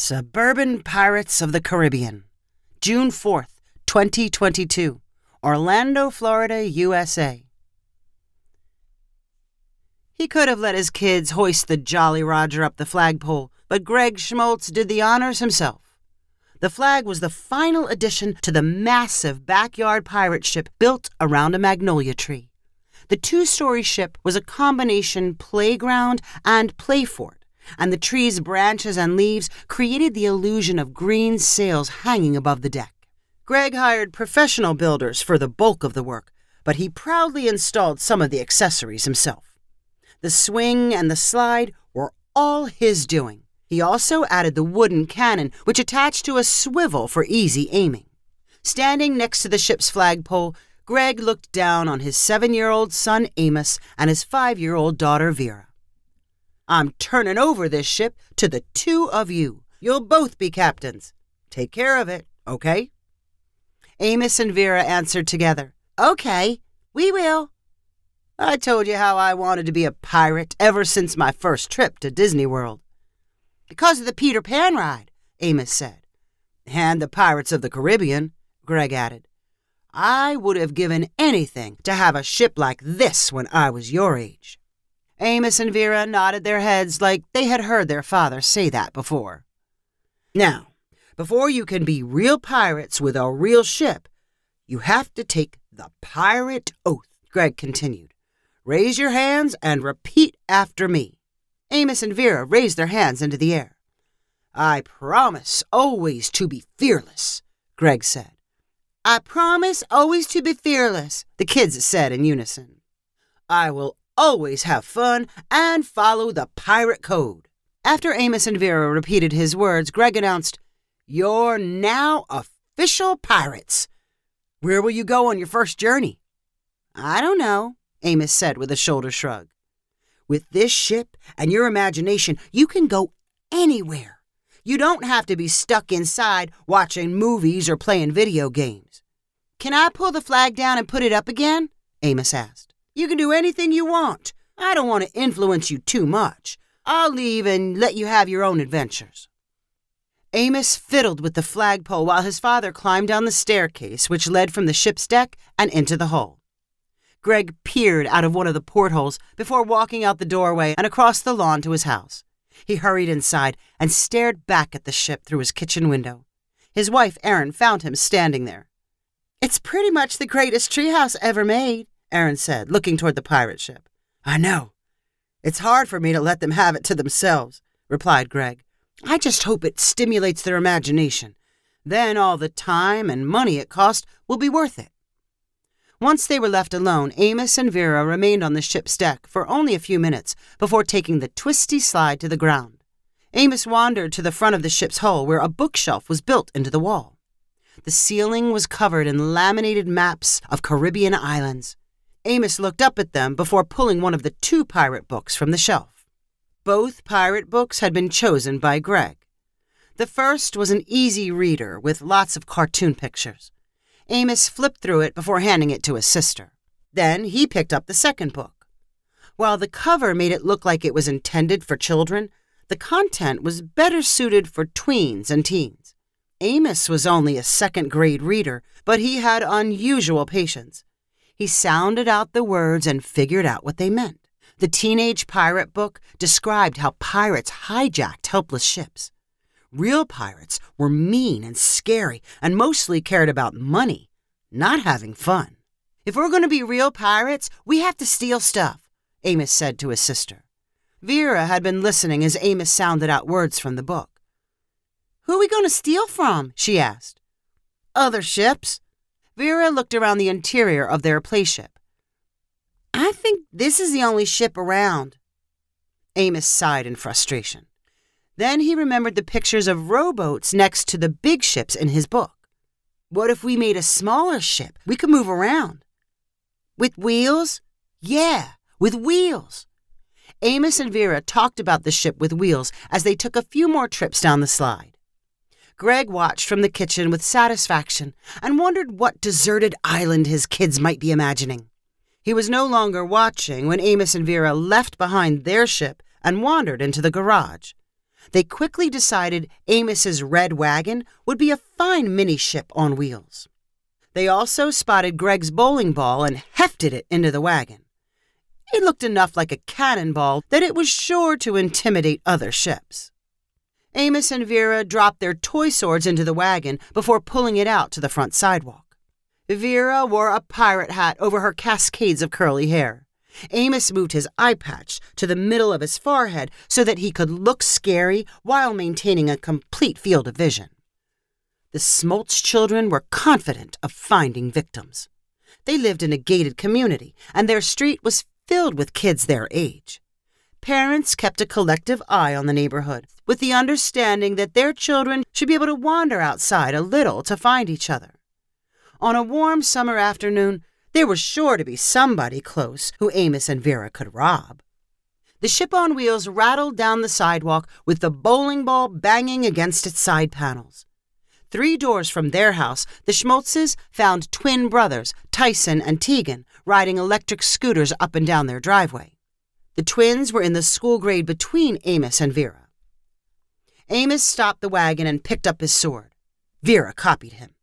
Suburban Pirates of the Caribbean, June 4th, 2022, Orlando, Florida, USA. He could have let his kids hoist the Jolly Roger up the flagpole, but Greg Schmaltz did the honors himself. The flag was the final addition to the massive backyard pirate ship built around a magnolia tree. The two story ship was a combination playground and play fort and the tree's branches and leaves created the illusion of green sails hanging above the deck. Greg hired professional builders for the bulk of the work, but he proudly installed some of the accessories himself. The swing and the slide were all his doing. He also added the wooden cannon, which attached to a swivel for easy aiming. Standing next to the ship's flagpole, Greg looked down on his seven year old son Amos and his five year old daughter Vera. I'm turning over this ship to the two of you. You'll both be captains. Take care of it, okay? Amos and Vera answered together. Okay, we will. I told you how I wanted to be a pirate ever since my first trip to Disney World. Because of the Peter Pan ride, Amos said. And the Pirates of the Caribbean, Greg added. I would have given anything to have a ship like this when I was your age. Amos and Vera nodded their heads like they had heard their father say that before. Now, before you can be real pirates with a real ship, you have to take the pirate oath, Greg continued. Raise your hands and repeat after me. Amos and Vera raised their hands into the air. I promise always to be fearless, Greg said. I promise always to be fearless, the kids said in unison. I will always have fun, and follow the pirate code. After Amos and Vera repeated his words, Greg announced, You're now official pirates. Where will you go on your first journey? I don't know, Amos said with a shoulder shrug. With this ship and your imagination, you can go anywhere. You don't have to be stuck inside watching movies or playing video games. Can I pull the flag down and put it up again? Amos asked. You can do anything you want. I don't want to influence you too much. I'll leave and let you have your own adventures. Amos fiddled with the flagpole while his father climbed down the staircase which led from the ship's deck and into the hull. Greg peered out of one of the portholes before walking out the doorway and across the lawn to his house. He hurried inside and stared back at the ship through his kitchen window. His wife, Erin, found him standing there. It's pretty much the greatest treehouse ever made, Erin said, looking toward the pirate ship. I know. It's hard for me to let them have it to themselves, replied Greg. I just hope it stimulates their imagination. Then all the time and money it cost will be worth it. Once they were left alone, Amos and Vera remained on the ship's deck for only a few minutes before taking the twisty slide to the ground. Amos wandered to the front of the ship's hull where a bookshelf was built into the wall. The ceiling was covered in laminated maps of Caribbean islands. Amos looked up at them before pulling one of the two pirate books from the shelf. Both pirate books had been chosen by Greg. The first was an easy reader with lots of cartoon pictures. Amos flipped through it before handing it to his sister. Then he picked up the second book. While the cover made it look like it was intended for children, the content was better suited for tweens and teens. Amos was only a second grade reader, but he had unusual patience. He sounded out the words and figured out what they meant. The teenage pirate book described how pirates hijacked helpless ships. Real pirates were mean and scary and mostly cared about money, not having fun. If we're going to be real pirates, we have to steal stuff, Amos said to his sister. Vera had been listening as Amos sounded out words from the book. Who are we going to steal from? she asked. Other ships, Vera looked around the interior of their playship. I think this is the only ship around. Amos sighed in frustration. Then he remembered the pictures of rowboats next to the big ships in his book. What if we made a smaller ship? We could move around. With wheels? Yeah, with wheels. Amos and Vera talked about the ship with wheels as they took a few more trips down the slide. Greg watched from the kitchen with satisfaction and wondered what deserted island his kids might be imagining. He was no longer watching when Amos and Vera left behind their ship and wandered into the garage. they quickly decided Amos's red wagon would be a fine mini ship on wheels. They also spotted Greg's bowling ball and hefted it into the wagon. It looked enough like a cannonball that it was sure to intimidate other ships. Amos and Vera dropped their toy swords into the wagon before pulling it out to the front sidewalk. Vera wore a pirate hat over her cascades of curly hair. Amos moved his eye patch to the middle of his forehead so that he could look scary while maintaining a complete field of vision. The Schmaltz children were confident of finding victims. They lived in a gated community, and their street was filled with kids their age. Parents kept a collective eye on the neighborhood, with the understanding that their children should be able to wander outside a little to find each other. On a warm summer afternoon, there was sure to be somebody close who Amos and Vera could rob. The ship on wheels rattled down the sidewalk with the bowling ball banging against its side panels. Three doors from their house, the Schmaltzes found twin brothers, Tyson and Tegan, riding electric scooters up and down their driveway. The twins were in the school grade between Amos and Vera. Amos stopped the wagon and picked up his sword. Vera copied him.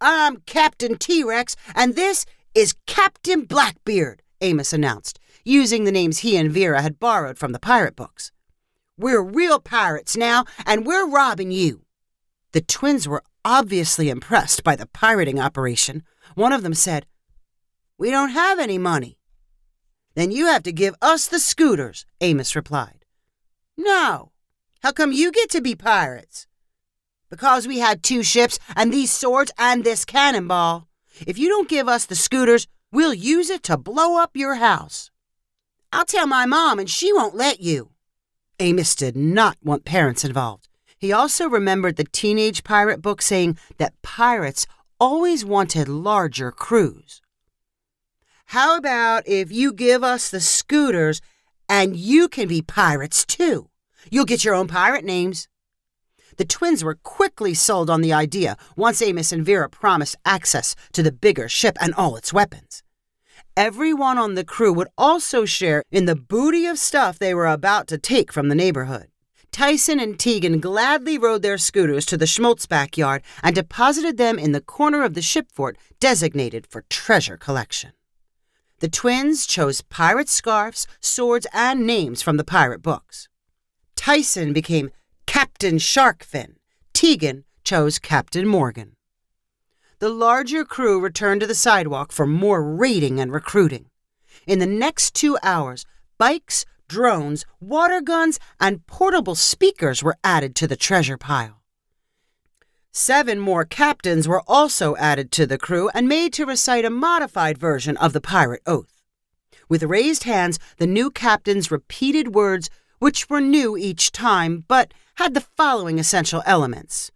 I'm Captain T Rex, and this is Captain Blackbeard, Amos announced, using the names he and Vera had borrowed from the pirate books. We're real pirates now, and we're robbing you. The twins were obviously impressed by the pirating operation. One of them said, We don't have any money. Then you have to give us the scooters, Amos replied. No. How come you get to be pirates? Because we had two ships and these swords and this cannonball. If you don't give us the scooters, we'll use it to blow up your house. I'll tell my mom and she won't let you. Amos did not want parents involved. He also remembered the teenage pirate book saying that pirates always wanted larger crews. How about if you give us the scooters and you can be pirates too? You'll get your own pirate names. The twins were quickly sold on the idea once Amos and Vera promised access to the bigger ship and all its weapons. Everyone on the crew would also share in the booty of stuff they were about to take from the neighborhood. Tyson and Tegan gladly rode their scooters to the Schmaltz backyard and deposited them in the corner of the ship fort designated for treasure collection. The twins chose pirate scarfs, swords, and names from the pirate books. Tyson became Captain Sharkfin. Tegan chose Captain Morgan. The larger crew returned to the sidewalk for more raiding and recruiting. In the next two hours, bikes, drones, water guns, and portable speakers were added to the treasure pile. Seven more captains were also added to the crew and made to recite a modified version of the pirate oath. With raised hands, the new captains repeated words which were new each time, but had the following essential elements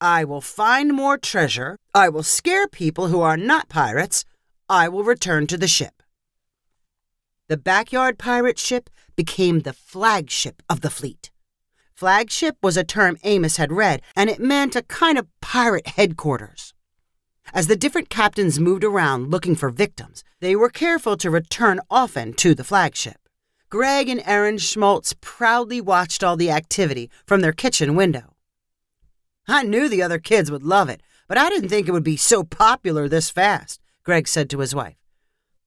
I will find more treasure, I will scare people who are not pirates, I will return to the ship. The backyard pirate ship became the flagship of the fleet. Flagship was a term Amos had read, and it meant a kind of pirate headquarters. As the different captains moved around looking for victims, they were careful to return often to the flagship. Greg and Erin Schmaltz proudly watched all the activity from their kitchen window. I knew the other kids would love it, but I didn't think it would be so popular this fast, Greg said to his wife.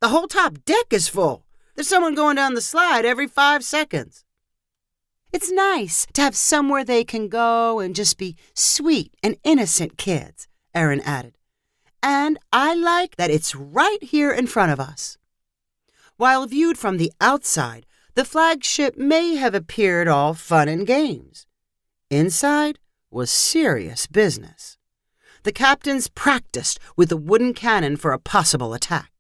The whole top deck is full. There's someone going down the slide every five seconds. It's nice to have somewhere they can go and just be sweet and innocent kids, Erin added. And I like that it's right here in front of us. While viewed from the outside, the flagship may have appeared all fun and games. Inside was serious business. The captains practiced with the wooden cannon for a possible attack.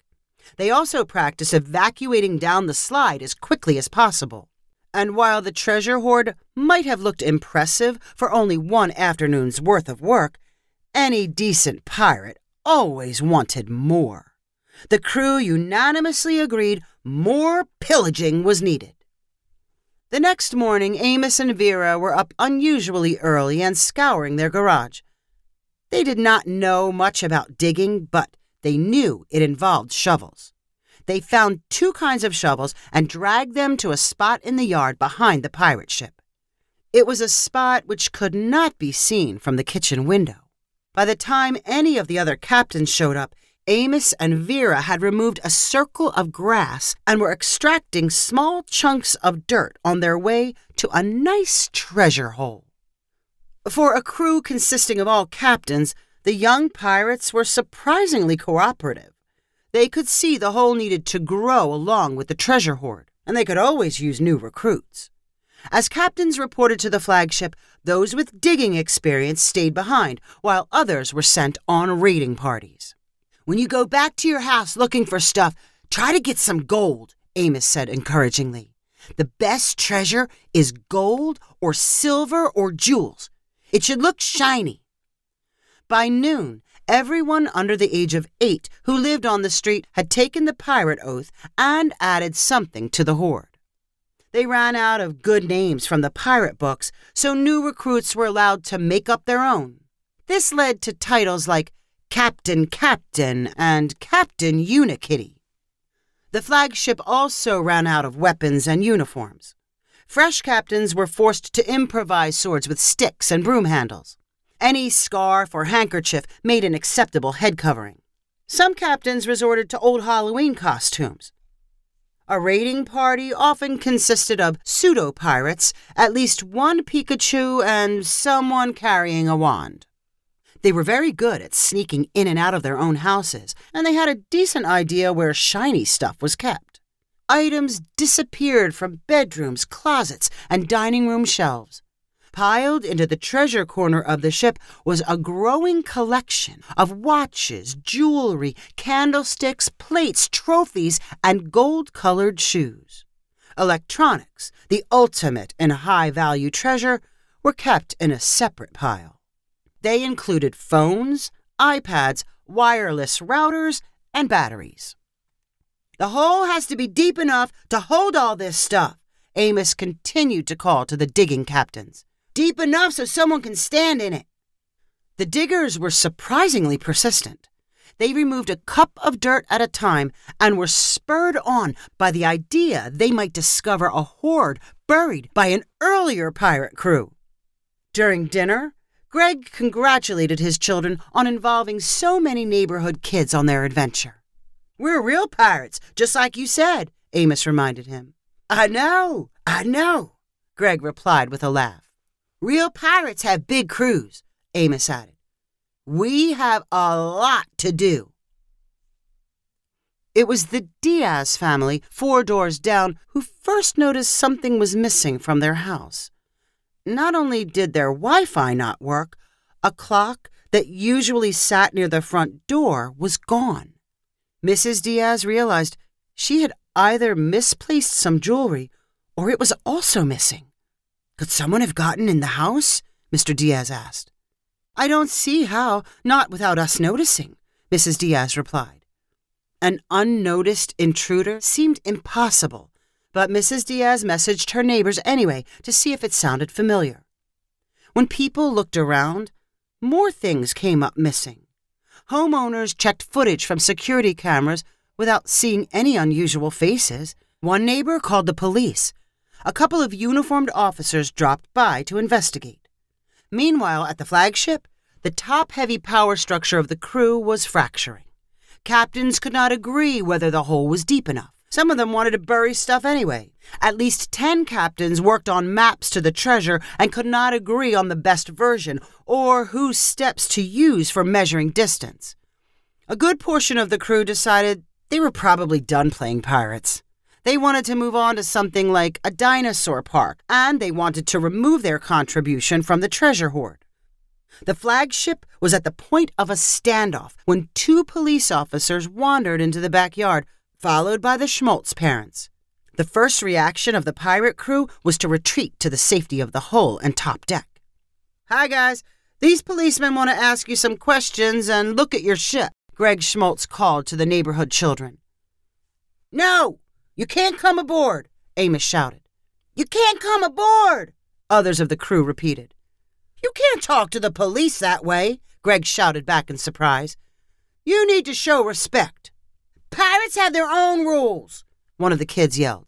They also practiced evacuating down the slide as quickly as possible. And while the treasure hoard might have looked impressive for only one afternoon's worth of work, any decent pirate always wanted more. The crew unanimously agreed more pillaging was needed. The next morning, Amos and Vera were up unusually early and scouring their garage. They did not know much about digging, but they knew it involved shovels. They found two kinds of shovels and dragged them to a spot in the yard behind the pirate ship. It was a spot which could not be seen from the kitchen window. By the time any of the other captains showed up, Amos and Vera had removed a circle of grass and were extracting small chunks of dirt on their way to a nice treasure hole. For a crew consisting of all captains, the young pirates were surprisingly cooperative. They could see the hole needed to grow along with the treasure hoard, and they could always use new recruits. As captains reported to the flagship, those with digging experience stayed behind, while others were sent on raiding parties. When you go back to your house looking for stuff, try to get some gold, Amos said encouragingly. The best treasure is gold or silver or jewels. It should look shiny. By noon, everyone under the age of eight who lived on the street had taken the pirate oath and added something to the hoard. They ran out of good names from the pirate books, so new recruits were allowed to make up their own. This led to titles like Captain Captain and Captain Unikitty. The flagship also ran out of weapons and uniforms. Fresh captains were forced to improvise swords with sticks and broom handles. Any scarf or handkerchief made an acceptable head covering. Some captains resorted to old Halloween costumes. A raiding party often consisted of pseudo pirates, at least one Pikachu, and someone carrying a wand. They were very good at sneaking in and out of their own houses, and they had a decent idea where shiny stuff was kept. Items disappeared from bedrooms, closets, and dining room shelves. Piled into the treasure corner of the ship was a growing collection of watches, jewelry, candlesticks, plates, trophies, and gold colored shoes. Electronics, the ultimate in high value treasure, were kept in a separate pile. They included phones, iPads, wireless routers, and batteries. The hole has to be deep enough to hold all this stuff, Amos continued to call to the digging captains deep enough so someone can stand in it. The diggers were surprisingly persistent. They removed a cup of dirt at a time and were spurred on by the idea they might discover a hoard buried by an earlier pirate crew. During dinner, Greg congratulated his children on involving so many neighborhood kids on their adventure. We're real pirates, just like you said, Amos reminded him. I know, I know, Greg replied with a laugh. Real pirates have big crews, Amos added. We have a lot to do. It was the Diaz family, four doors down, who first noticed something was missing from their house. Not only did their Wi Fi not work, a clock that usually sat near the front door was gone. Mrs. Diaz realized she had either misplaced some jewelry or it was also missing. Could someone have gotten in the house? Mr. Diaz asked. I don't see how, not without us noticing, Mrs. Diaz replied. An unnoticed intruder seemed impossible, but Mrs. Diaz messaged her neighbors anyway to see if it sounded familiar. When people looked around, more things came up missing. Homeowners checked footage from security cameras without seeing any unusual faces. One neighbor called the police a couple of uniformed officers dropped by to investigate. Meanwhile, at the flagship, the top heavy power structure of the crew was fracturing. Captains could not agree whether the hole was deep enough. Some of them wanted to bury stuff anyway. At least ten captains worked on maps to the treasure and could not agree on the best version or whose steps to use for measuring distance. A good portion of the crew decided they were probably done playing pirates. They wanted to move on to something like a dinosaur park, and they wanted to remove their contribution from the treasure hoard. The flagship was at the point of a standoff when two police officers wandered into the backyard, followed by the Schmaltz parents. The first reaction of the pirate crew was to retreat to the safety of the hull and top deck. Hi, guys. These policemen want to ask you some questions and look at your ship, Greg Schmaltz called to the neighborhood children. No! You can't come aboard, Amos shouted. You can't come aboard, others of the crew repeated. You can't talk to the police that way, Greg shouted back in surprise. You need to show respect. Pirates have their own rules, one of the kids yelled.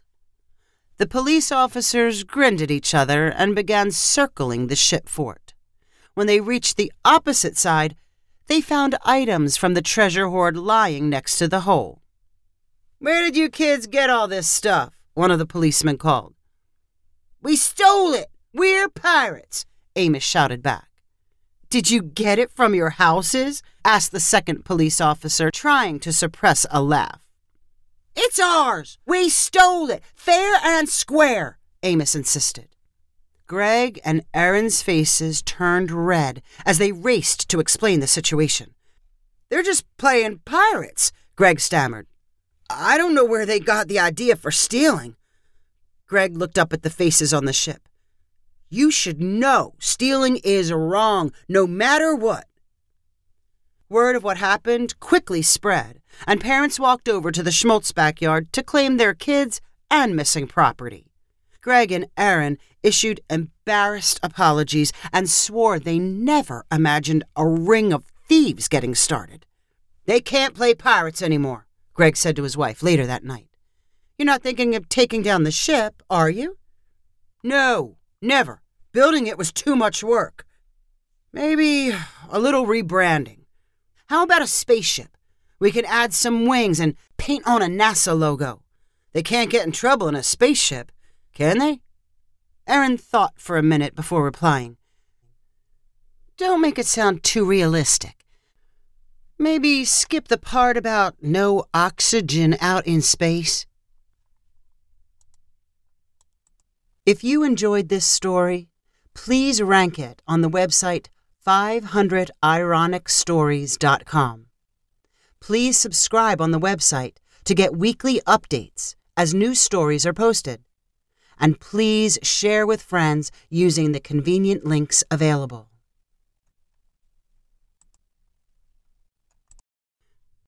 The police officers grinned at each other and began circling the ship fort. When they reached the opposite side, they found items from the treasure hoard lying next to the hole. Where did you kids get all this stuff? One of the policemen called. We stole it! We're pirates! Amos shouted back. Did you get it from your houses? Asked the second police officer, trying to suppress a laugh. It's ours! We stole it, fair and square, Amos insisted. Greg and Erin's faces turned red as they raced to explain the situation. They're just playing pirates, Greg stammered. I don't know where they got the idea for stealing. Greg looked up at the faces on the ship. You should know stealing is wrong, no matter what. Word of what happened quickly spread, and parents walked over to the Schmaltz backyard to claim their kids and missing property. Greg and Erin issued embarrassed apologies and swore they never imagined a ring of thieves getting started. They can't play pirates anymore, Greg said to his wife later that night. You're not thinking of taking down the ship, are you? No, never. Building it was too much work. Maybe a little rebranding. How about a spaceship? We could add some wings and paint on a NASA logo. They can't get in trouble in a spaceship, can they? Erin thought for a minute before replying. Don't make it sound too realistic. Maybe skip the part about no oxygen out in space. If you enjoyed this story, please rank it on the website 500ironicstories.com. Please subscribe on the website to get weekly updates as new stories are posted. And please share with friends using the convenient links available.